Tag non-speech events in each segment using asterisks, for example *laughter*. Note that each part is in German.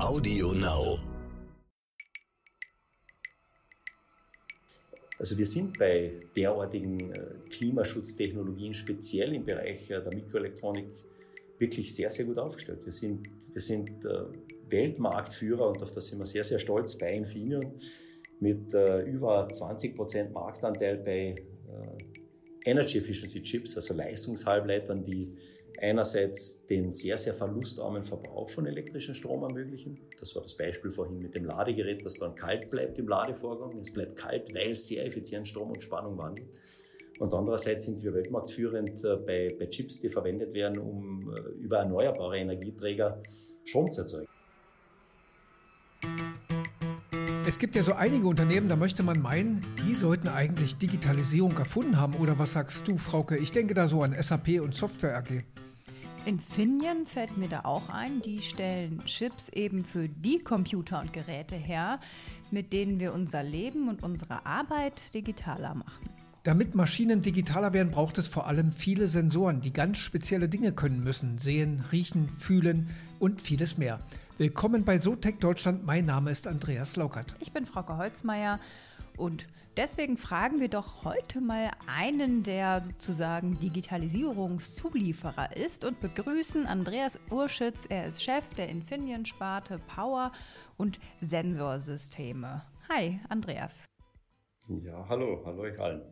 Audio Now. Also wir sind bei derartigen äh, Klimaschutztechnologien, speziell im Bereich äh, der Mikroelektronik, wirklich sehr, sehr gut aufgestellt. Wir sind, wir sind äh, Weltmarktführer und auf das sind wir sehr, sehr stolz bei Infineon mit über 20 Prozent Marktanteil bei Energy Efficiency Chips, also Leistungshalbleitern, die einerseits den sehr, sehr verlustarmen Verbrauch von elektrischem Strom ermöglichen. Das war das Beispiel vorhin mit dem Ladegerät, das dann kalt bleibt im Ladevorgang. Es bleibt kalt, weil sehr effizient Strom und Spannung wandelt. Und andererseits sind wir weltmarktführend äh, bei, bei Chips, die verwendet werden, um äh, über erneuerbare Energieträger Strom zu erzeugen. Es gibt ja so einige Unternehmen, da möchte man meinen, die sollten eigentlich Digitalisierung erfunden haben. Oder was sagst du, Frauke? Ich denke da so an SAP und Software AG. Infineon fällt mir da auch ein. Die stellen Chips eben für die Computer und Geräte her, mit denen wir unser Leben und unsere Arbeit digitaler machen. Damit Maschinen digitaler werden, braucht es vor allem viele Sensoren, die ganz spezielle Dinge können müssen. Sehen, riechen, fühlen und vieles mehr. Willkommen bei SoTech Deutschland. Mein Name ist Andreas Laukert. Ich bin Frauke Holzmeier und deswegen fragen wir doch heute mal einen, der sozusagen Digitalisierungszulieferer ist und begrüßen Andreas Urschitz. Er ist Chef der Infineon-Sparte Power und Sensorsysteme. Hi, Andreas. Ja, hallo, hallo euch allen.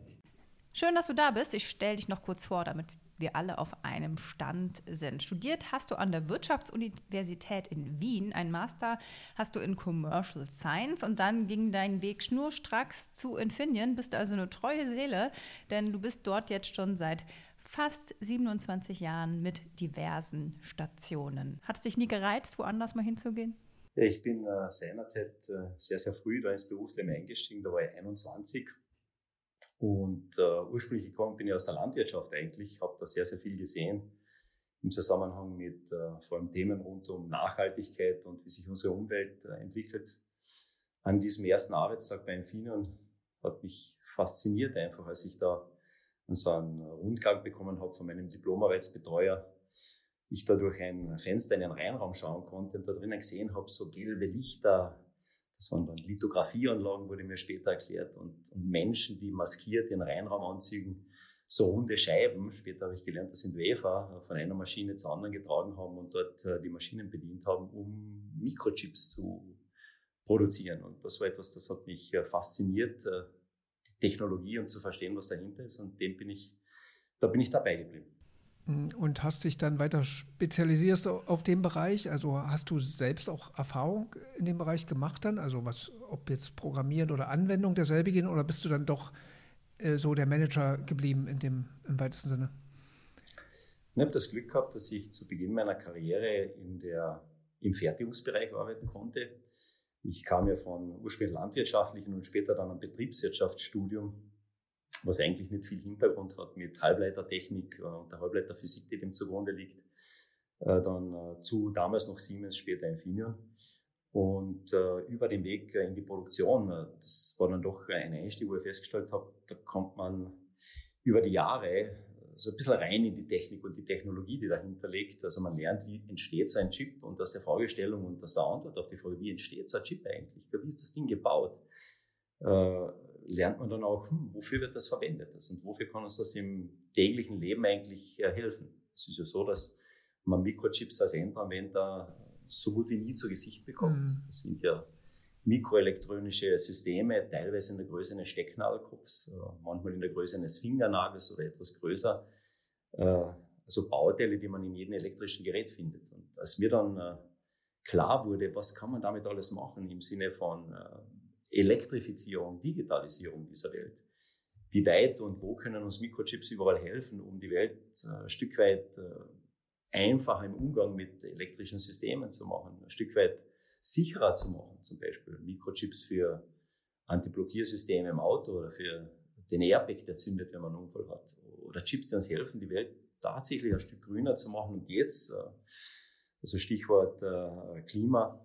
Schön, dass du da bist. Ich stelle dich noch kurz vor, damit wir alle auf einem Stand sind. Studiert hast du an der Wirtschaftsuniversität in Wien, ein Master hast du in Commercial Science und dann ging dein Weg schnurstracks zu Infineon. Bist also eine treue Seele, denn du bist dort jetzt schon seit fast 27 Jahren mit diversen Stationen. Hat es dich nie gereizt, woanders mal hinzugehen? Ich bin äh, seinerzeit äh, sehr, sehr früh da ins Berufsleben eingestiegen. Da war ich 21 und äh, ursprünglich gekommen bin ich aus der Landwirtschaft eigentlich, habe da sehr, sehr viel gesehen im Zusammenhang mit äh, vor allem Themen rund um Nachhaltigkeit und wie sich unsere Umwelt äh, entwickelt. An diesem ersten Arbeitstag bei Infineon hat mich fasziniert einfach, als ich da so einen Rundgang bekommen habe von meinem Diplomarbeitsbetreuer. Ich da durch ein Fenster in den Rheinraum schauen konnte und da drinnen gesehen habe, so gelbe Lichter, das waren dann Lithografieanlagen, wurde mir später erklärt, und, und Menschen, die maskiert in Reinraumanzügen so runde Scheiben, später habe ich gelernt, das sind Wafer, von einer Maschine zur anderen getragen haben und dort äh, die Maschinen bedient haben, um Mikrochips zu produzieren. Und das war etwas, das hat mich äh, fasziniert, äh, die Technologie und zu verstehen, was dahinter ist. Und dem bin ich, da bin ich dabei geblieben. Und hast dich dann weiter spezialisiert auf den Bereich? Also hast du selbst auch Erfahrung in dem Bereich gemacht dann? Also was, ob jetzt Programmieren oder Anwendung derselbigen oder bist du dann doch äh, so der Manager geblieben in dem im weitesten Sinne? Ich habe das Glück gehabt, dass ich zu Beginn meiner Karriere in der, im Fertigungsbereich arbeiten konnte. Ich kam ja von ursprünglich landwirtschaftlichen und später dann ein Betriebswirtschaftsstudium was eigentlich nicht viel Hintergrund hat mit Halbleitertechnik äh, und der Halbleiterphysik, die dem zugrunde liegt, äh, dann äh, zu damals noch Siemens, später Infineon. Und über den Weg in die Produktion, das war dann doch ein Einstieg, wo ich festgestellt habe, da kommt man über die Jahre so ein bisschen rein in die Technik und die Technologie, die dahinter liegt. Also man lernt, wie entsteht so ein Chip und aus der Fragestellung und aus der Antwort auf die Frage, wie entsteht so ein Chip eigentlich? Wie ist das Ding gebaut? Äh, lernt man dann auch, hm, wofür wird das verwendet und wofür kann uns das im täglichen Leben eigentlich äh, helfen. Es ist ja so, dass man Mikrochips als Endanwender so gut wie nie zu Gesicht bekommt. Mhm. Das sind ja mikroelektronische Systeme, teilweise in der Größe eines Stecknadelkopfs, äh, manchmal in der Größe eines Fingernagels oder etwas größer. Also Bauteile, die man in jedem elektrischen Gerät findet. Und als mir dann klar wurde, was kann man damit alles machen im Sinne von Elektrifizierung, Digitalisierung dieser Welt. Wie weit und wo können uns Mikrochips überall helfen, um die Welt äh, ein Stück weit äh, einfacher im Umgang mit elektrischen Systemen zu machen, ein Stück weit sicherer zu machen, zum Beispiel Mikrochips für Antiblockiersysteme im Auto oder für den Airbag, der zündet, wenn man einen Unfall hat, oder Chips, die uns helfen, die Welt tatsächlich ein Stück grüner zu machen. Und jetzt, äh, also Stichwort Klima,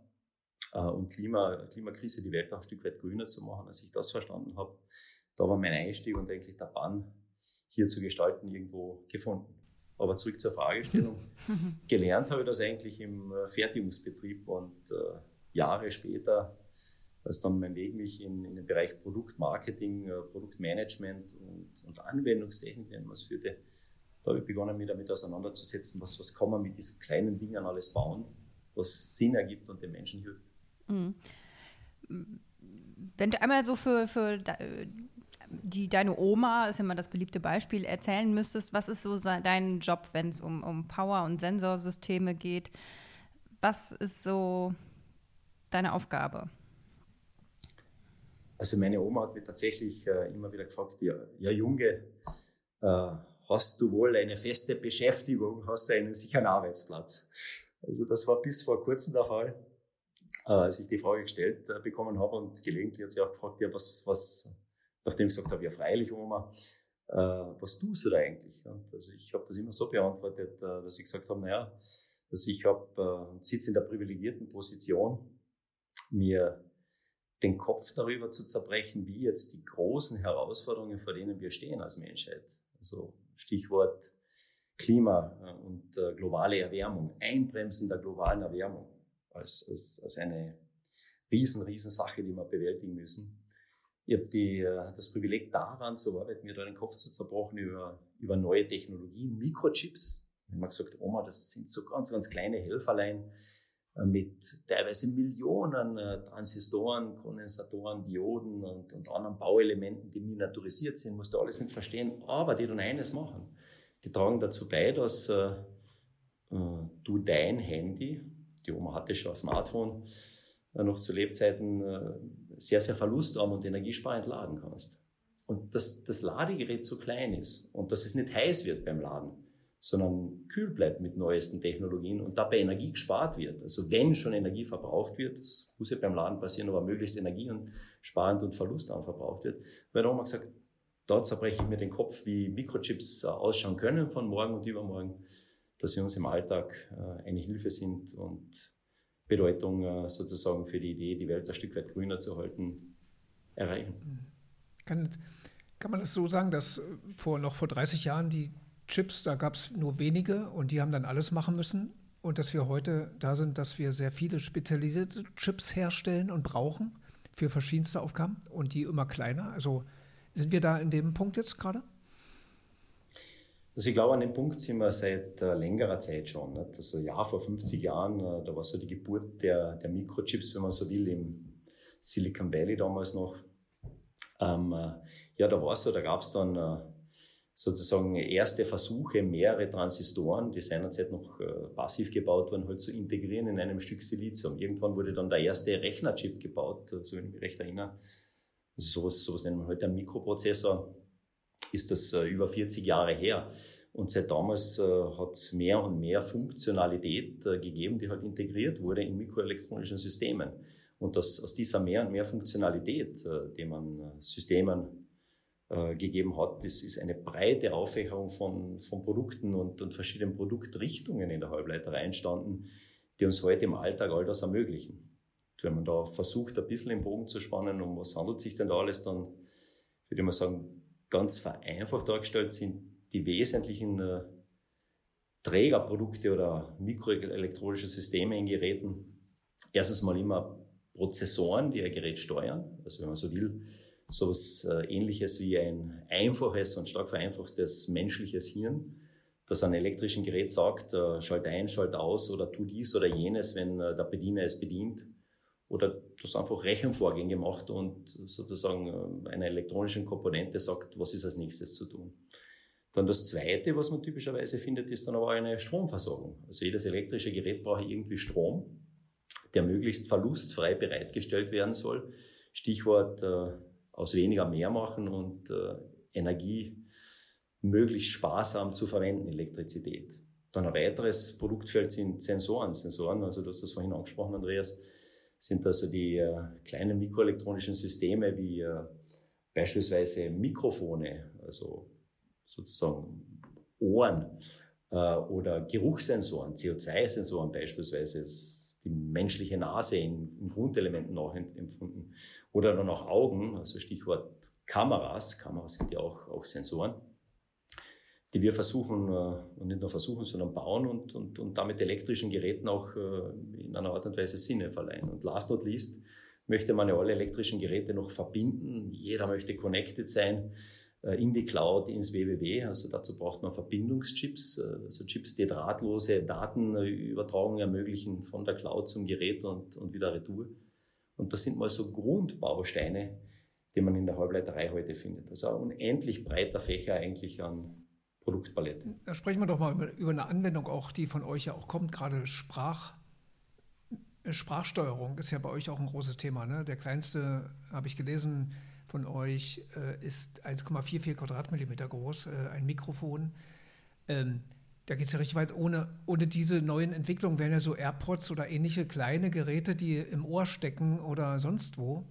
und Klima, Klimakrise die Welt auch ein Stück weit grüner zu machen, als ich das verstanden habe. Da war mein Einstieg und eigentlich der Bann hier zu gestalten irgendwo gefunden. Aber zurück zur Fragestellung. *laughs* Gelernt habe ich das eigentlich im äh, Fertigungsbetrieb und äh, Jahre später, als dann mein Weg mich in, in den Bereich Produktmarketing, äh, Produktmanagement und, und Anwendungstechnik, es, führte, da habe ich begonnen, mich damit auseinanderzusetzen, was, was kann man mit diesen kleinen Dingen alles bauen, was Sinn ergibt und den Menschen hilft. Mhm. Wenn du einmal so für, für die deine Oma, ist ja immer das beliebte Beispiel, erzählen müsstest, was ist so dein Job, wenn es um, um Power- und Sensorsysteme geht? Was ist so deine Aufgabe? Also meine Oma hat mich tatsächlich äh, immer wieder gefragt, ja, ja Junge, äh, hast du wohl eine feste Beschäftigung, hast du einen sicheren Arbeitsplatz? Also das war bis vor kurzem der Fall, äh, als ich die Frage gestellt äh, bekommen habe und gelegentlich hat sie auch gefragt, ja, was, was nachdem ich gesagt habe, ja freilich Oma, äh, was tust du da eigentlich? Und also ich habe das immer so beantwortet, dass ich gesagt habe, naja, dass ich habe sitze in der privilegierten Position, mir den Kopf darüber zu zerbrechen, wie jetzt die großen Herausforderungen, vor denen wir stehen als Menschheit, also Stichwort Klima und globale Erwärmung, Einbremsen der globalen Erwärmung als, als, als eine riesen, riesen Sache, die wir bewältigen müssen. Ich habe äh, das Privileg daran zu arbeiten, mir da den Kopf zu zerbrochen über, über neue Technologien, Mikrochips. Ich habe gesagt, Oma, das sind so ganz, ganz kleine Helferlein äh, mit teilweise Millionen äh, Transistoren, Kondensatoren, Dioden und, und anderen Bauelementen, die miniaturisiert sind, musst du alles nicht verstehen, aber die dann eines machen. Die tragen dazu bei, dass äh, du dein Handy, die Oma hatte schon ein Smartphone, äh, noch zu Lebzeiten äh, sehr, sehr verlustarm und energiesparend laden kannst. Und dass das Ladegerät so klein ist und dass es nicht heiß wird beim Laden, sondern kühl bleibt mit neuesten Technologien und dabei Energie gespart wird. Also wenn schon Energie verbraucht wird, das muss ja beim Laden passieren, aber möglichst energiesparend und verlustarm verbraucht wird, weil da haben wir gesagt, da zerbreche ich mir den Kopf, wie Mikrochips äh, ausschauen können von morgen und übermorgen, dass sie uns im Alltag eine Hilfe sind und Bedeutung äh, sozusagen für die Idee, die Welt ein Stück weit grüner zu halten, erreichen. Kann, kann man das so sagen, dass vor, noch vor 30 Jahren die Chips, da gab es nur wenige und die haben dann alles machen müssen und dass wir heute da sind, dass wir sehr viele spezialisierte Chips herstellen und brauchen für verschiedenste Aufgaben und die immer kleiner. Also sind wir da in dem Punkt jetzt gerade? Also ich glaube, an dem Punkt sind wir seit äh, längerer Zeit schon. Nicht? Also ja, vor 50 Jahren, äh, da war so die Geburt der, der Mikrochips, wenn man so will, im Silicon Valley damals noch. Ähm, äh, ja, da war so, da gab es dann äh, sozusagen erste Versuche, mehrere Transistoren, die seinerzeit noch äh, passiv gebaut wurden, halt zu integrieren in einem Stück Silizium. Irgendwann wurde dann der erste Rechnerchip gebaut, so wenn ich mich recht erinnere. Also sowas, sowas nennt man heute einen Mikroprozessor ist das äh, über 40 Jahre her. Und seit damals äh, hat es mehr und mehr Funktionalität äh, gegeben, die halt integriert wurde in mikroelektronischen Systemen. Und das, aus dieser mehr und mehr Funktionalität, äh, die man äh, Systemen äh, gegeben hat, das ist eine breite Auffächerung von, von Produkten und, und verschiedenen Produktrichtungen in der Halbleiterei entstanden, die uns heute im Alltag all das ermöglichen. Und wenn man da versucht, ein bisschen den Bogen zu spannen, um was handelt sich denn da alles, dann würde ich mal sagen, ganz vereinfacht dargestellt sind die wesentlichen äh, Trägerprodukte oder mikroelektronische Systeme in Geräten. Erstens mal immer Prozessoren, die ein Gerät steuern. Also wenn man so will, so etwas äh, ähnliches wie ein einfaches und stark vereinfachtes menschliches Hirn, das einem elektrischen Gerät sagt, äh, schalt ein, schalt aus oder tu dies oder jenes, wenn der Bediener es bedient oder das einfach Rechenvorgänge macht und sozusagen äh, einer elektronischen Komponente sagt, was ist als nächstes zu tun. Dann das Zweite, was man typischerweise findet, ist dann aber eine Stromversorgung. Also jedes elektrische Gerät braucht irgendwie Strom, der möglichst verlustfrei bereitgestellt werden soll. Stichwort äh, aus weniger mehr machen und äh, Energie möglichst sparsam zu verwenden, Elektrizität. Dann ein weiteres Produktfeld sind Sensoren. Sensoren, also du hast das vorhin angesprochen, Andreas, sind also die äh, kleinen mikroelektronischen Systeme wie äh, beispielsweise Mikrofone, also sozusagen Ohren äh, oder Geruchssensoren, CO2-Sensoren beispielsweise, die menschliche Nase in, in Grundelementen nachempfunden oder dann auch Augen, also Stichwort Kameras, Kameras sind ja auch, auch Sensoren. Die wir versuchen, äh, und nicht nur versuchen, sondern bauen und, und, und damit elektrischen Geräten auch äh, in einer Art und Weise Sinne verleihen. Und last not least möchte man ja alle elektrischen Geräte noch verbinden. Jeder möchte connected sein äh, in die Cloud, ins WWW. Also dazu braucht man Verbindungschips, also Chips, die drahtlose Datenübertragung ermöglichen von der Cloud zum Gerät und, und wieder retour. Und das sind mal so Grundbausteine, die man in der Halbleiterei heute findet. Also ein unendlich breiter Fächer eigentlich an Produktpalette. Da sprechen wir doch mal über, eine Anwendung auch, die von euch ja auch kommt, gerade Sprach, Sprachsteuerung ist ja bei euch auch ein großes Thema. Ne? Der kleinste, habe ich gelesen, von euch äh, ist 1,44 Quadratmillimeter groß, äh, ein Mikrofon. Ähm, da geht es ja richtig weit. Ohne, ohne diese neuen Entwicklungen wären ja so AirPods oder ähnliche kleine Geräte, die im Ohr stecken oder sonst wo,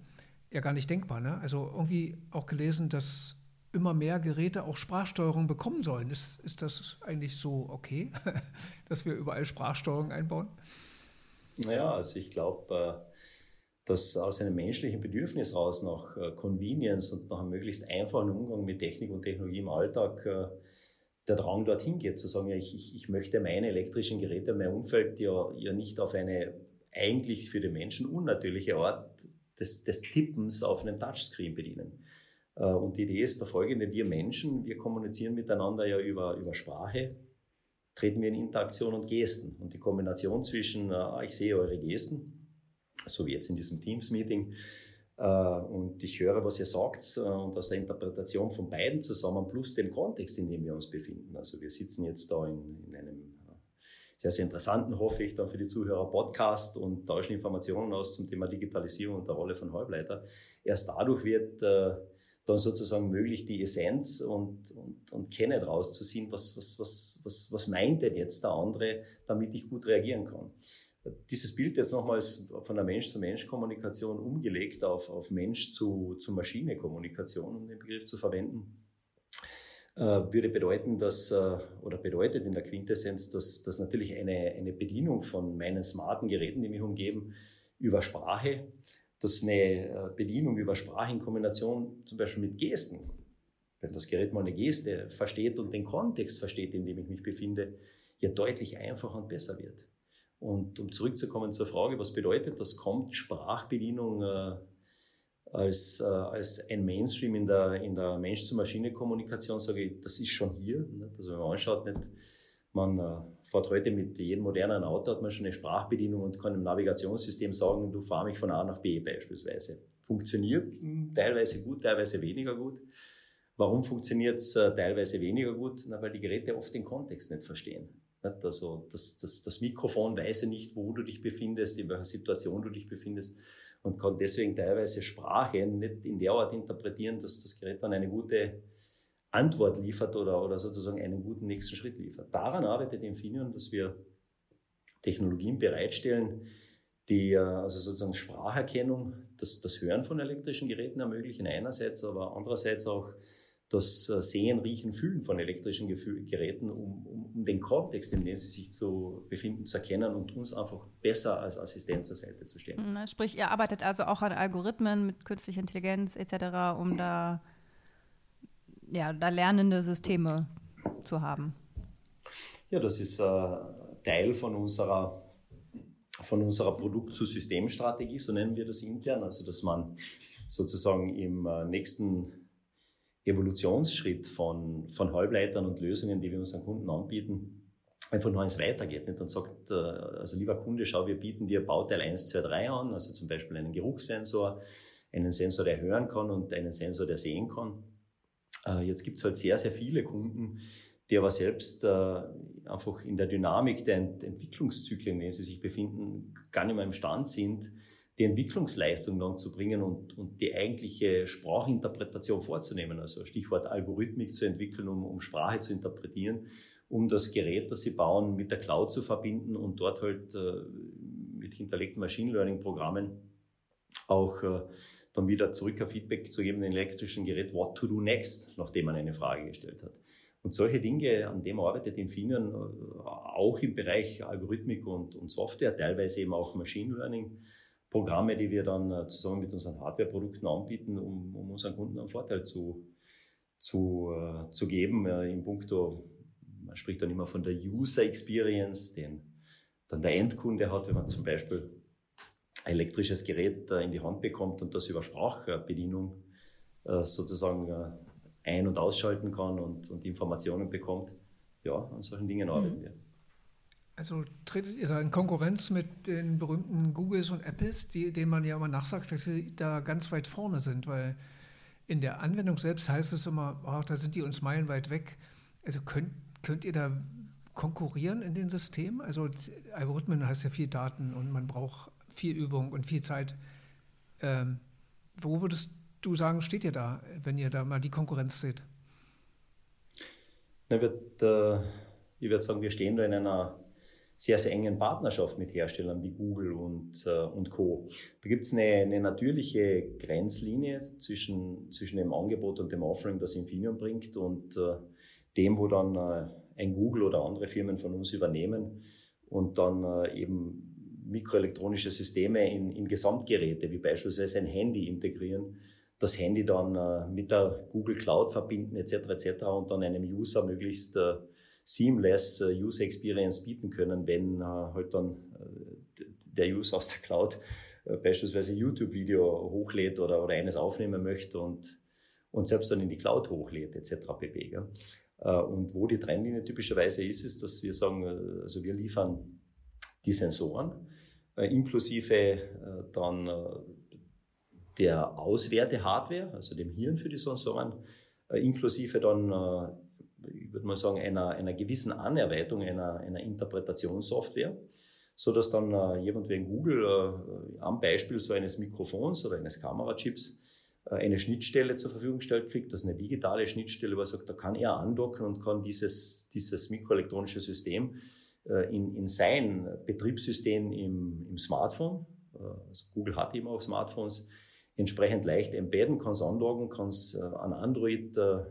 ja gar nicht denkbar. Ne? Also irgendwie auch gelesen, dass immer mehr Geräte auch Sprachsteuerung bekommen sollen. Ist, ist das eigentlich so okay, *laughs* dass wir überall Sprachsteuerung einbauen? Naja, also ich glaube, äh, dass aus einem menschlichen Bedürfnis raus nach äh, Convenience und nach einem möglichst einfachen Umgang mit Technik und Technologie im Alltag äh, der Drang dorthin geht, zu sagen, ja, ich, ich, ich möchte meine elektrischen Geräte, mein Umfeld ja, ja nicht auf eine eigentlich für den Menschen unnatürliche Art des, des Tippens auf einem Touchscreen bedienen. Äh, und die Idee ist der folgende, wir Menschen, wir kommunizieren miteinander ja über, über Sprache, treten wir in Interaktion und Gesten. Und die Kombination zwischen, äh, ich sehe eure Gesten, so wie jetzt in diesem Teams-Meeting, äh, und ich höre, was ihr sagt, und aus der Interpretation von beiden zusammen, plus dem Kontext, in dem wir uns befinden. Also wir sitzen jetzt da in, in einem sehr, sehr interessanten, hoffe ich, dann für die Zuhörer Podcast und tauschen Informationen aus zum Thema Digitalisierung und der Rolle von Halbleiter. Erst dadurch wird dann sozusagen möglich, die Essenz und, und, und Kenne draus zu ziehen, was, was, was, was, was meint denn jetzt der andere, damit ich gut reagieren kann. Dieses Bild jetzt nochmals von der Mensch-zu-Mensch-Kommunikation umgelegt auf, auf Mensch-zu-Maschine-Kommunikation, um den Begriff zu verwenden, äh, würde bedeuten, dass, äh, oder bedeutet in der Quintessenz, dass, dass natürlich eine, eine Bedienung von meinen smarten Geräten, die mich umgeben, über Sprache dass eine äh, Bedienung über Sprache in Kombination zum Beispiel mit Gesten, wenn das Gerät mal eine Geste versteht und den Kontext versteht, in dem ich mich befinde, ja deutlich einfacher und besser wird. Und um zurückzukommen zur Frage, was bedeutet das? Kommt Sprachbedienung äh, als, äh, als ein Mainstream in der, in der Mensch-zu-Maschine-Kommunikation? Sage ich, das ist schon hier. Nicht? Also wenn man anschaut, nicht, man äh, fährt heute mit jedem modernen Auto, hat man schon eine Sprachbedienung und kann im Navigationssystem sagen, du fahr mich von A nach B beispielsweise. Funktioniert teilweise gut, teilweise weniger gut. Warum funktioniert es äh, teilweise weniger gut? Na, weil die Geräte oft den Kontext nicht verstehen. Nicht? Also das, das, das Mikrofon weiß nicht, wo du dich befindest, in welcher Situation du dich befindest und kann deswegen teilweise Sprache nicht in der Art interpretieren, dass das Gerät dann eine gute Antwort liefert oder, oder sozusagen einen guten nächsten Schritt liefert. Daran arbeitet Infineon, dass wir Technologien bereitstellen, die äh, also sozusagen Spracherkennung, das, das Hören von elektrischen Geräten ermöglichen einerseits, aber andererseits auch das äh, Sehen, Riechen, Fühlen von elektrischen Geräten, um, um, den Kontext, in dem sie sich zu befinden, zu erkennen und uns einfach besser als Assistent zur Seite zu stehen. Sprich, ihr arbeitet also auch an Algorithmen mit künstlicher Intelligenz etc., um da ja, da lernende Systeme zu haben. Ja, das ist äh, Teil von unserer, von unserer Produkt-zu-Systemstrategie, so nennen wir das intern, also dass man sozusagen im äh, nächsten Evolutionsschritt von, von Halbleitern und Lösungen, die wir unseren Kunden anbieten, einfach nur eins weitergeht nicht? und sagt, äh, also lieber Kunde, schau, wir bieten dir Bauteil 1, 2, 3 an, also zum Beispiel einen Geruchssensor, einen Sensor, der hören kann und einen Sensor, der sehen kann. Äh, jetzt gibt es halt sehr, sehr viele Kunden, die aber selbst äh, einfach in der Dynamik der Ent Entwicklungszyklen, in denen sie sich befinden, gar nicht mehr imstand sind, die Entwicklungsleistung dann zu bringen und, und die eigentliche Sprachinterpretation vorzunehmen. Also Stichwort Algorithmik zu entwickeln, um, um Sprache zu interpretieren, um das Gerät, das sie bauen, mit der Cloud zu verbinden und dort halt äh, mit hinterlegten Machine Learning Programmen auch äh, dann wieder zurück ein Feedback zu geben, den elektrischen Gerät, what to do next, nachdem man eine Frage gestellt hat. Und solche Dinge, an denen arbeitet Infineon äh, auch im Bereich Algorithmik und, und Software, teilweise eben auch Machine Learning. Programme, die wir dann äh, zusammen mit unseren Hardware-Produkten anbieten, um, um unseren Kunden einen Vorteil zu, zu, äh, zu geben äh, in puncto, man spricht dann immer von der User Experience, den dann der Endkunde hat, wenn man zum Beispiel ein elektrisches Gerät äh, in die Hand bekommt und das über Sprachbedienung äh, sozusagen äh, ein- und ausschalten kann und, und Informationen bekommt. Ja, an solchen Dingen arbeiten mhm. wir. Also tretet ihr da in Konkurrenz mit den berühmten Googles und Apples, die, denen man ja immer nachsagt, dass sie da ganz weit vorne sind, weil in der Anwendung selbst heißt es immer, oh, da sind die uns meilenweit weg. Also könnt, könnt ihr da konkurrieren in den Systemen? Also Algorithmen heißt ja viel Daten und man braucht viel Übung und viel Zeit. Ähm, wo würdest du sagen, steht ihr da, wenn ihr da mal die Konkurrenz seht? Na, wird, äh, ich würde sagen, wir stehen da in einer sehr, sehr engen Partnerschaft mit Herstellern wie Google und, äh, und Co. Da gibt es eine, eine, natürliche Grenzlinie zwischen, zwischen dem Angebot und dem Offering, das Infineon bringt und äh, dem, wo dann äh, ein Google oder andere Firmen von uns übernehmen und dann äh, eben mikroelektronische Systeme in, in Gesamtgeräte, wie beispielsweise ein Handy integrieren, das Handy dann äh, mit der Google Cloud verbinden etc. etc. und dann einem User möglichst äh, seamless äh, User Experience bieten können, wenn äh, halt dann äh, der User aus der Cloud äh, beispielsweise YouTube-Video hochlädt oder, oder eines aufnehmen möchte und, und selbst dann in die Cloud hochlädt etc. pp. Gell? Und wo die Trennlinie typischerweise ist, ist, dass wir sagen, also wir liefern die Sensoren, inklusive dann der Auswerte-Hardware, also dem Hirn für die Sensoren, äh, inklusive dann, äh, ich würde mal sagen, einer, einer gewissen Anerweiterung einer, einer Interpretationssoftware, so dass dann äh, jemand wie ein Google am Beispiel so eines Mikrofons oder eines Kamerachips eine Schnittstelle zur Verfügung gestellt kriegt, das ist eine digitale Schnittstelle, wo er sagt, da kann er andocken und kann dieses, dieses mikroelektronische System in, in sein Betriebssystem im, im Smartphone, also Google hat eben auch Smartphones, entsprechend leicht embedden, kann es andocken, kann es äh, an Android äh,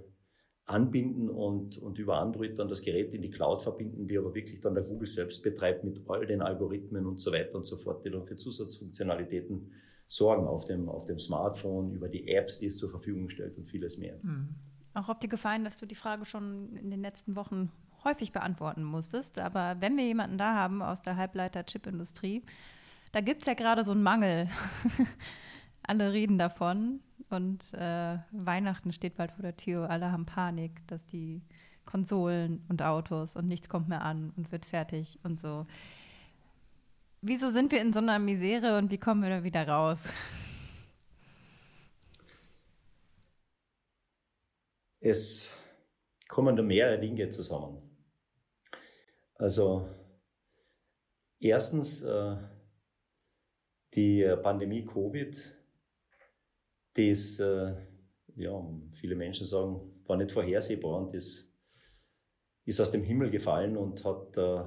anbinden und, und über Android dann das Gerät in die Cloud verbinden, die aber wirklich dann der Google selbst betreibt mit all den Algorithmen und so weiter und so fort, die dann für Zusatzfunktionalitäten sorgen auf dem, auf dem Smartphone, über die Apps, die es zur Verfügung stellt und vieles mehr. Mhm. Auch auf die Gefallen, dass du die Frage schon in den letzten Wochen häufig beantworten musstest. Aber wenn wir jemanden da haben aus der Halbleiter-Chip-Industrie, da gibt es ja gerade so einen Mangel. *laughs* alle reden davon und äh, Weihnachten steht bald vor der Tür. Alle haben Panik, dass die Konsolen und Autos und nichts kommt mehr an und wird fertig und so. Wieso sind wir in so einer Misere und wie kommen wir da wieder raus? Es kommen da mehrere Dinge zusammen. Also erstens äh, die Pandemie Covid das, äh, ja, viele Menschen sagen, war nicht vorhersehbar und das ist aus dem Himmel gefallen und hat, äh,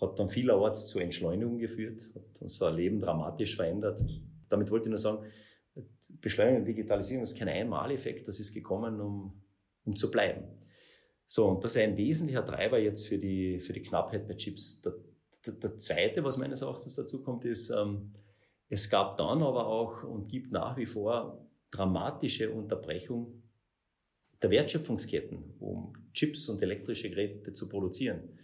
hat dann vielerorts zur Entschleunigung geführt, hat unser Leben dramatisch verändert. Damit wollte ich nur sagen, Beschleunigung und Digitalisierung ist kein Einmaleffekt, das ist gekommen, um, um zu bleiben. So, und das ist ein wesentlicher Treiber jetzt für die, für die Knappheit bei Chips. Der, der, der zweite, was meines Erachtens dazu kommt, ist, ähm, es gab dann aber auch und gibt nach wie vor dramatische Unterbrechung der Wertschöpfungsketten, um Chips und elektrische Geräte zu produzieren.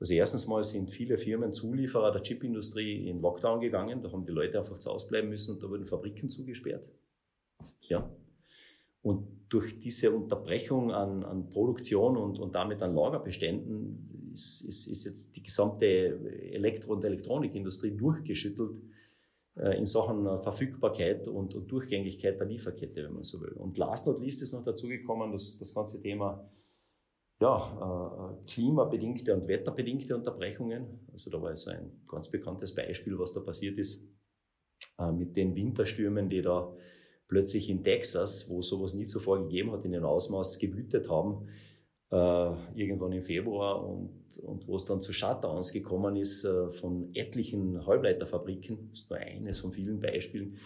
Also erstens mal sind viele Firmen Zulieferer der Chipindustrie in Lockdown gegangen, da haben die Leute einfach zu Hause bleiben müssen und da wurden Fabriken zugesperrt. Ja. Und durch diese Unterbrechung an, an Produktion und, und damit an Lagerbeständen ist, ist, ist jetzt die gesamte Elektro- und Elektronikindustrie durchgeschüttelt äh, in Sachen äh, Verfügbarkeit und, und, Durchgängigkeit der Lieferkette, wenn man so will. Und last not least ist noch dazugekommen, dass das ganze Thema ja, äh, klimabedingte und wetterbedingte Unterbrechungen. Also da war so ein ganz bekanntes Beispiel, was da passiert ist äh, mit den Winterstürmen, die da plötzlich in Texas, wo sowas nie zuvor gegeben hat, in dem Ausmaß gewütet haben, äh, irgendwann im Februar und, und wo es dann zu Shutdowns gekommen ist äh, von etlichen Halbleiterfabriken, das ist nur eines von vielen Beispielen,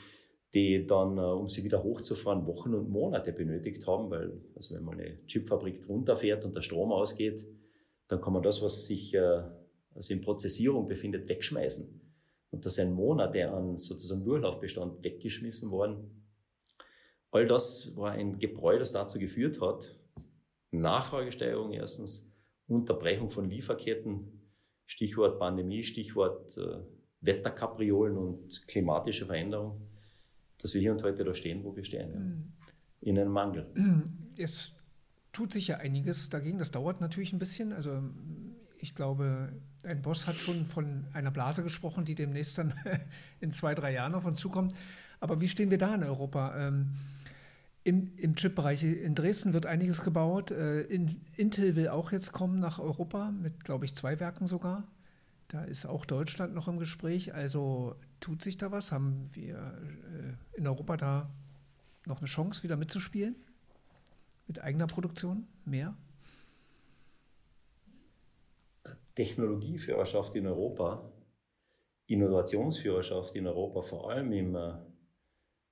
die dann, äh, um sie wieder hochzufahren, Wochen und Monate benötigt haben, weil, also wenn man eine Chipfabrik runterfährt und der Strom ausgeht, dann kann man das, was sich äh, also in Prozessierung befindet, wegschmeißen. Und da sind Monate an sozusagen Durchlaufbestand weggeschmissen worden. All das war ein Gebräu, das dazu geführt hat, Nachfragesteigerung erstens, Unterbrechung von Lieferketten, Stichwort Pandemie, Stichwort äh, Wetterkapriolen und klimatische Veränderung, dass wir hier und heute da stehen, wo wir stehen. Ja. Mhm. In einem Mangel. *clears throat* Es tut sich ja einiges dagegen. Das dauert natürlich ein bisschen. Also ich glaube, ein Boss hat schon von einer Blase gesprochen, die demnächst dann *laughs* in zwei, drei Jahren auf uns zukommt. Aber wie stehen wir da in Europa? Ähm, im, Im Chip-Bereich in Dresden wird einiges gebaut. Äh, in, Intel will auch jetzt kommen nach Europa mit, glaube ich, zwei Werken sogar. Da ist auch Deutschland noch im Gespräch. Also tut sich da was? Haben wir äh, in Europa da noch eine Chance, wieder mitzuspielen? Mit eigener Produktion? Mehr? Technologieführerschaft in Europa, Innovationsführerschaft in Europa, vor allem im äh,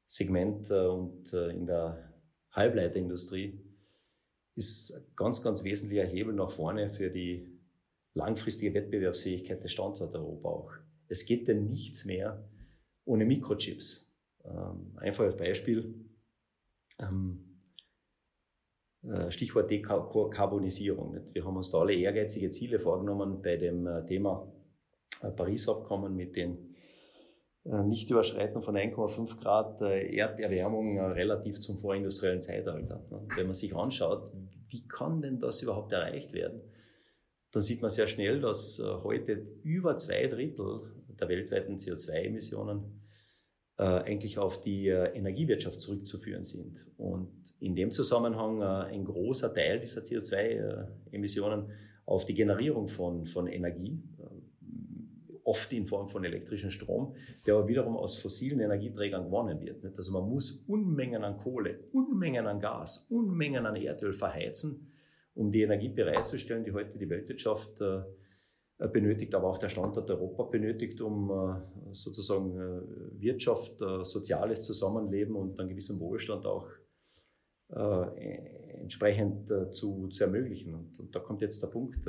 Segment und in der Halbleiterindustrie, ist ganz, ganz wesentlicher Hebel nach vorne für die langfristige Wettbewerbsfähigkeit des Standorts Europa auch. Es geht denn nichts mehr ohne Mikrochips. Ähm, einfaches Beispiel. Ähm, äh, Stichwort Dekarbonisierung. Wir haben uns da alle ehrgeizige Ziele vorgenommen bei dem äh, Thema äh, Paris-Abkommen mit den Nichtüberschreiten von 1,5 Grad Erderwärmung relativ zum vorindustriellen Zeitalter. Wenn man sich anschaut, wie kann denn das überhaupt erreicht werden, dann sieht man sehr schnell, dass heute über zwei Drittel der weltweiten CO2-Emissionen äh, eigentlich auf die äh, Energiewirtschaft zurückzuführen sind. Und in dem Zusammenhang äh, ein großer Teil dieser CO2-Emissionen auf die Generierung von, von Energie, oft in Form von elektrischem Strom, der aber wiederum aus fossilen Energieträgern gewonnen wird. Also man muss Unmengen an Kohle, Unmengen an Gas, Unmengen an Erdöl verheizen, um die Energie bereitzustellen, die heute die Weltwirtschaft äh, benötigt, aber auch der Standort Europa benötigt, um äh, sozusagen äh, Wirtschaft, soziales Zusammenleben und einen gewissen Wohlstand auch entsprechend zu, zu ermöglichen. Und, und da kommt jetzt der Punkt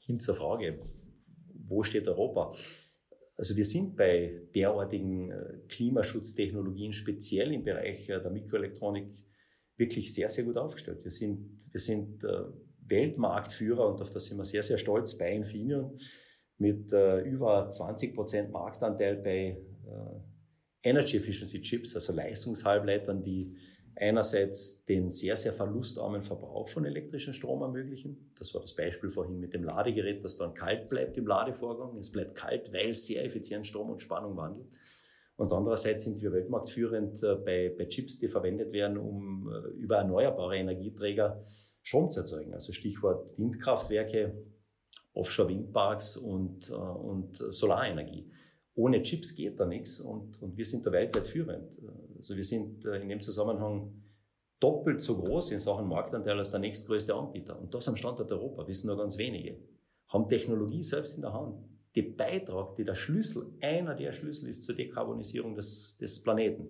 hin zur Frage, wo steht Europa? Also wir sind bei derartigen Klimaschutztechnologien, speziell im Bereich der Mikroelektronik, wirklich sehr, sehr gut aufgestellt. Wir sind, wir sind Weltmarktführer und auf das sind wir sehr, sehr stolz bei Infineon mit äh, über 20 Prozent Marktanteil bei äh, Energy Efficiency Chips, also Leistungshalbleitern, die einerseits den sehr, sehr verlustarmen Verbrauch von elektrischem Strom ermöglichen. Das war das Beispiel vorhin mit dem Ladegerät, das dann kalt bleibt im Ladevorgang. Es bleibt kalt, weil sehr effizient Strom und Spannung wandelt. Und andererseits sind wir weltmarktführend äh, bei, bei Chips, die verwendet werden, um äh, über erneuerbare Energieträger Strom zu erzeugen. Also Stichwort Windkraftwerke, Offshore-Windparks und, äh, und Solarenergie. Ohne Chips geht da nichts und, und wir sind da weltweit führend. Also wir sind äh, in dem Zusammenhang doppelt so groß in Sachen Marktanteil als der nächstgrößte Anbieter. Und das am Standort Europa wissen nur ganz wenige. Haben Technologie selbst in der Hand, die Beitrag, die der Schlüssel, einer der Schlüssel ist zur Dekarbonisierung des, des Planeten.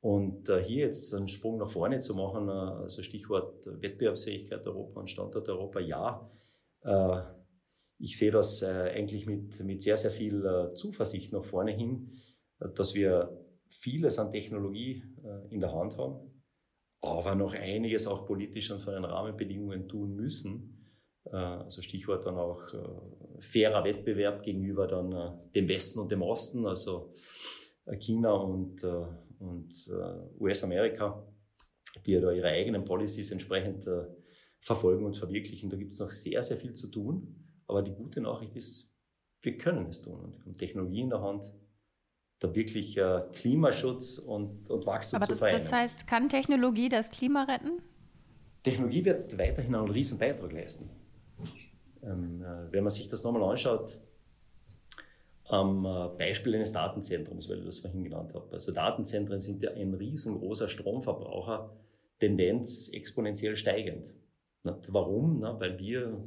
Und äh, hier jetzt einen Sprung nach vorne zu machen, äh, also Stichwort Wettbewerbsfähigkeit Europa und Standort Europa, ja. Äh, ich sehe das eigentlich mit, mit sehr, sehr viel Zuversicht nach vorne hin, dass wir vieles an Technologie in der Hand haben, aber noch einiges auch politisch und von den Rahmenbedingungen tun müssen. Also Stichwort dann auch fairer Wettbewerb gegenüber dann dem Westen und dem Osten, also China und und äh, US-Amerika, die ja da ihre eigenen Policies entsprechend äh, verfolgen und verwirklichen. Da gibt es noch sehr, sehr viel zu tun. Aber die gute Nachricht ist, wir können es tun und wir haben Technologie in der Hand, da wirklich äh, Klimaschutz und, und Wachstum Aber zu vereinen. Das heißt, kann Technologie das Klima retten? Technologie wird weiterhin einen riesen Beitrag leisten. Ähm, äh, wenn man sich das nochmal anschaut, am äh, Beispiel eines Datenzentrums, weil ich das vorhin genannt habe. Also Datenzentren sind ja ein riesengroßer Stromverbraucher, Tendenz exponentiell steigend. Warum? Weil wir,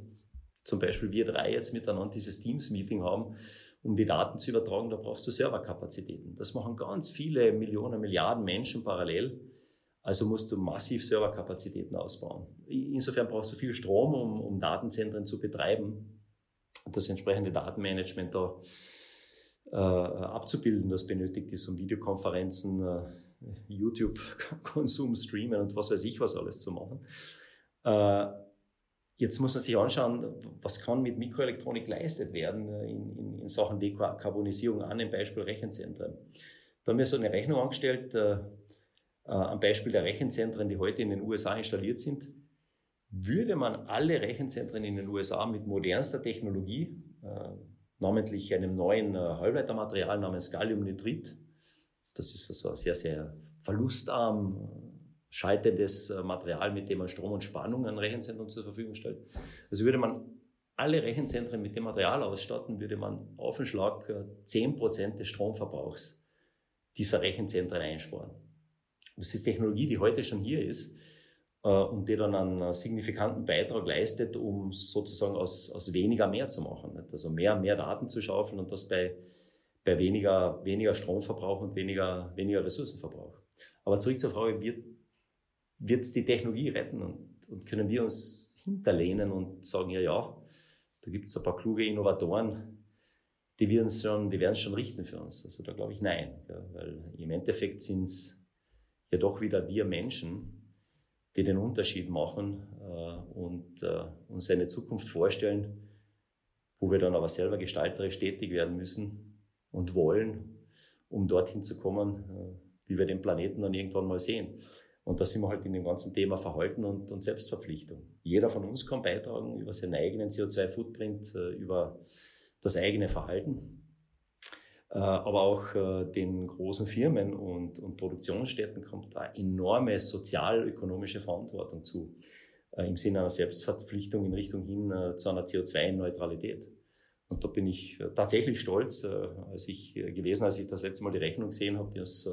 zum Beispiel wir drei jetzt miteinander dieses Teams-Meeting haben, um die Daten zu übertragen, da brauchst du Serverkapazitäten. Das machen ganz viele Millionen, Milliarden Menschen parallel. Also musst du massiv Serverkapazitäten ausbauen. Insofern brauchst du viel Strom, um, um Datenzentren zu betreiben. Und das entsprechende Datenmanagement da äh, abzubilden, das benötigt ist, um Videokonferenzen, äh, YouTube-Konsum, Streamen und was weiß ich was alles zu machen. Äh, jetzt muss man sich anschauen, was kann mit Mikroelektronik geleistet werden in, in, in Sachen Dekarbonisierung an dem Beispiel Rechenzentren. Da haben wir so eine Rechnung angestellt, äh, äh, am Beispiel der Rechenzentren, die heute in den USA installiert sind. Würde man alle Rechenzentren in den USA mit modernster Technologie, äh, namentlich einem neuen äh, Halbleitermaterial namens Galliumnitrit, das ist also sehr, sehr verlustarm, schaltendes äh, Material, mit dem man Strom und Spannung an Rechenzentren zur Verfügung stellt. Also würde man alle Rechenzentren mit dem Material ausstatten, würde man auf den Schlag 10% äh, des Stromverbrauchs dieser Rechenzentren einsparen. Das ist Technologie, die heute schon hier ist äh, und die dann einen signifikanten Beitrag leistet, um sozusagen aus, aus weniger mehr zu machen. Also mehr, mehr Daten zu schaufeln und das bei, bei weniger, weniger Stromverbrauch und weniger, weniger Ressourcenverbrauch. Aber zurück zur Frage, wird wird es die Technologie retten und, und, können wir uns hinterlehnen und sagen, ja, ja, da gibt es ein paar kluge Innovatoren, die, werden es schon, schon richten für uns. Also da glaube ich nein, ja, weil im Endeffekt sind es ja doch wieder wir Menschen, die den Unterschied machen äh, und äh, uns eine Zukunft vorstellen, wo wir dann aber selber gestalterisch tätig werden müssen und wollen, um dorthin zu kommen, äh, wie wir den Planeten dann irgendwann mal sehen. Und da sind wir halt in dem ganzen Thema Verhalten und, und Selbstverpflichtung. Jeder von uns kann beitragen über seinen eigenen CO2-Footprint, äh, über das eigene Verhalten. Äh, aber auch äh, den großen Firmen und, und Produktionsstätten kommt da enorme sozial-ökonomische Verantwortung zu, im Sinne einer Selbstverpflichtung in Richtung hin zu einer CO2-Neutralität. Und da bin ich tatsächlich stolz, als ich gelesen, als ich das letzte Mal die Rechnung gesehen habe, die uns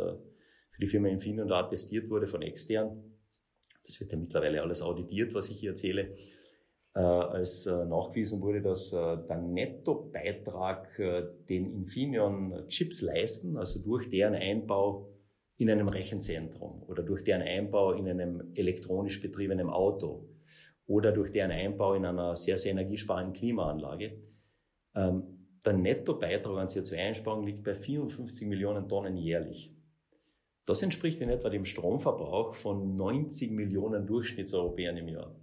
für die Firma Infineon da attestiert wurde von extern. Das wird ja mittlerweile alles auditiert, was ich hier erzähle. Äh, als äh, nachgewiesen wurde, dass äh, der Nettobeitrag, äh, den Infineon Chips leisten, also durch deren Einbau in einem Rechenzentrum oder durch deren Einbau in einem elektronisch betriebenen Auto oder durch deren Einbau in einer sehr, sehr energiesparenden Klimaanlage, ähm, der Nettobeitrag an CO2-Einsparung liegt bei 54 Millionen Tonnen jährlich. Das entspricht in etwa dem Stromverbrauch von 90 Millionen Durchschnittseuropäern im Jahr.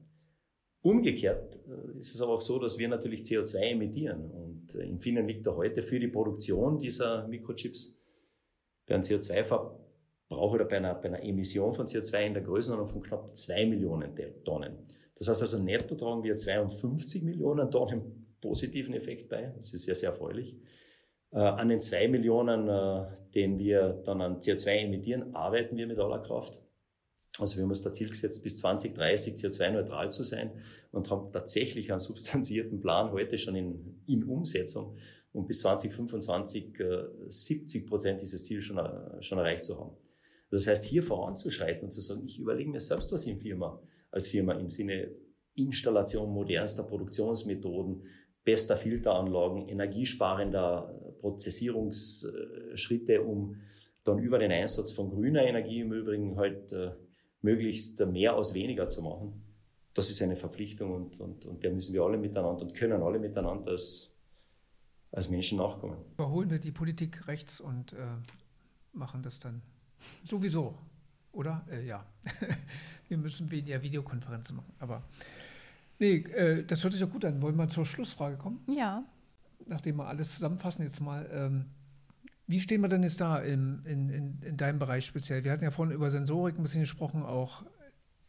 Umgekehrt äh, ist es aber auch so, dass wir natürlich CO2 emittieren. Und äh, Infineon liegt da heute für die Produktion dieser Mikrochips bei einem CO2-Verbrauch oder bei einer, bei einer Emission von CO2 in der Größenordnung von knapp 2 Millionen Tonnen. Das heißt also, netto tragen wir 52 Millionen Tonnen positiven Effekt bei. Das ist sehr, sehr erfreulich. Äh, an den zwei Millionen, äh, den wir dann an CO2 emittieren, arbeiten wir mit aller Kraft. Also wir haben uns da Ziel gesetzt, bis 2030 CO2-neutral zu sein und haben tatsächlich einen substanzierten Plan heute schon in, in Umsetzung, um bis 2025 äh, 70 Prozent dieses Ziel schon, äh, schon erreicht zu haben. Das heißt, hier voranzuschreiten und zu sagen, ich überlege mir selbst was in Firma, als Firma im Sinne Installation modernster Produktionsmethoden, bester Filteranlagen, energiesparender Prozessierungsschritte, um dann über den Einsatz von grüner Energie im Übrigen halt äh, möglichst mehr aus weniger zu machen. Das ist eine Verpflichtung und, und, und der müssen wir alle miteinander und können alle miteinander als, als Menschen nachkommen. Überholen wir die Politik rechts und äh, machen das dann sowieso, oder? Äh, ja, *laughs* wir müssen weniger Videokonferenzen machen, aber Nee, äh, das hört sich ja gut an. Wollen wir zur Schlussfrage kommen? Ja. Nachdem wir alles zusammenfassen jetzt mal. Ähm, wie stehen wir denn jetzt da in, in, in, in, deinem Bereich speziell? Wir hatten ja vorhin über Sensorik ein bisschen gesprochen, auch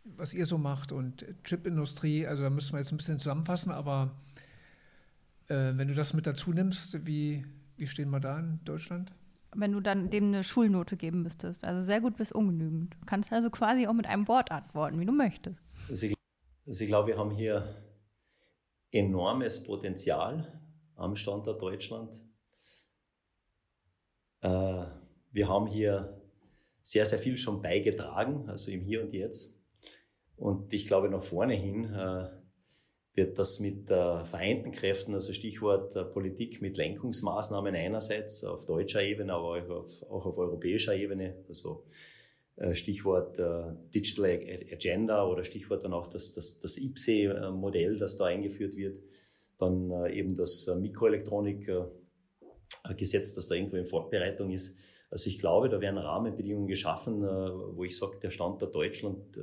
was ihr so macht und Chipindustrie. Also da müssen wir jetzt ein bisschen zusammenfassen, aber äh, wenn du das mit dazu nimmst, wie, wie stehen wir da in Deutschland? Wenn du dann dem eine Schulnote geben müsstest. Also sehr gut bis ungenügend. Du kannst also quasi auch mit einem Wort antworten, wie du möchtest. Ich also ich glaube, wir haben hier enormes Potenzial am Standort Deutschland. Äh, wir haben hier sehr, sehr viel schon beigetragen, also im Hier und Jetzt. Und ich glaube, nach vorne hin äh, wird das mit vereinten Kräften, also Stichwort äh, Politik mit Lenkungsmaßnahmen einerseits auf deutscher Ebene, aber auch auf, auch auf europäischer Ebene, also äh, Stichwort äh, Digital Agenda oder Stichwort dann auch das, das, das IPSE-Modell, das da eingeführt wird. Dann äh, eben das Mikroelektronik-Gesetz, das da irgendwo in Vorbereitung ist. Also ich glaube, da werden Rahmenbedingungen geschaffen, wo ich sage, der Standort Deutschland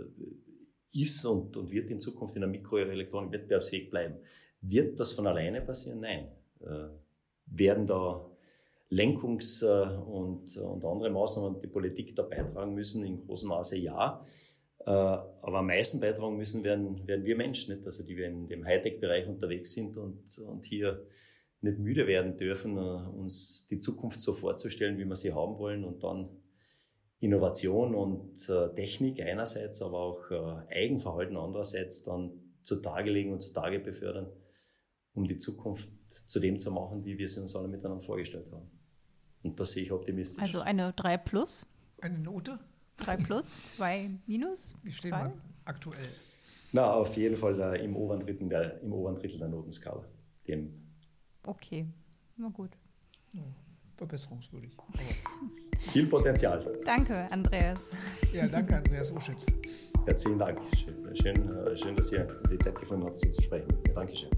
ist und, und wird in Zukunft in der Mikroelektronik wettbewerbsfähig bleiben. Wird das von alleine passieren? Nein. Äh, werden da Lenkungs- äh, und, und andere Maßnahmen die Politik da beitragen müssen? In großem Maße ja. Äh, aber am meisten beitragen müssen werden, werden wir Menschen, nicht? also die wir in dem Hightech-Bereich unterwegs sind und, und hier nicht müde werden dürfen, äh, uns die Zukunft so vorzustellen, wie wir sie haben wollen und dann Innovation und Technik einerseits, aber auch Eigenverhalten andererseits dann zutage legen und zutage befördern, um die Zukunft zu dem zu machen, wie wir sie uns alle miteinander vorgestellt haben. Und das sehe ich optimistisch. Also eine 3 plus? Eine Note? 3 plus, 2 minus? Wie stehen wir aktuell? Na, auf jeden Fall äh, im, oberen Drittel der, im oberen Drittel der Notenskala. Dem okay, na gut. Ja, verbesserungswürdig. Viel Potenzial. Danke, Andreas. Ja, danke, Andreas Uschitz. Herzlichen Dank. Schön, schön, äh, schön, dass ihr die Zeit gefunden habt, Sie zu sprechen. Ja, Dankeschön.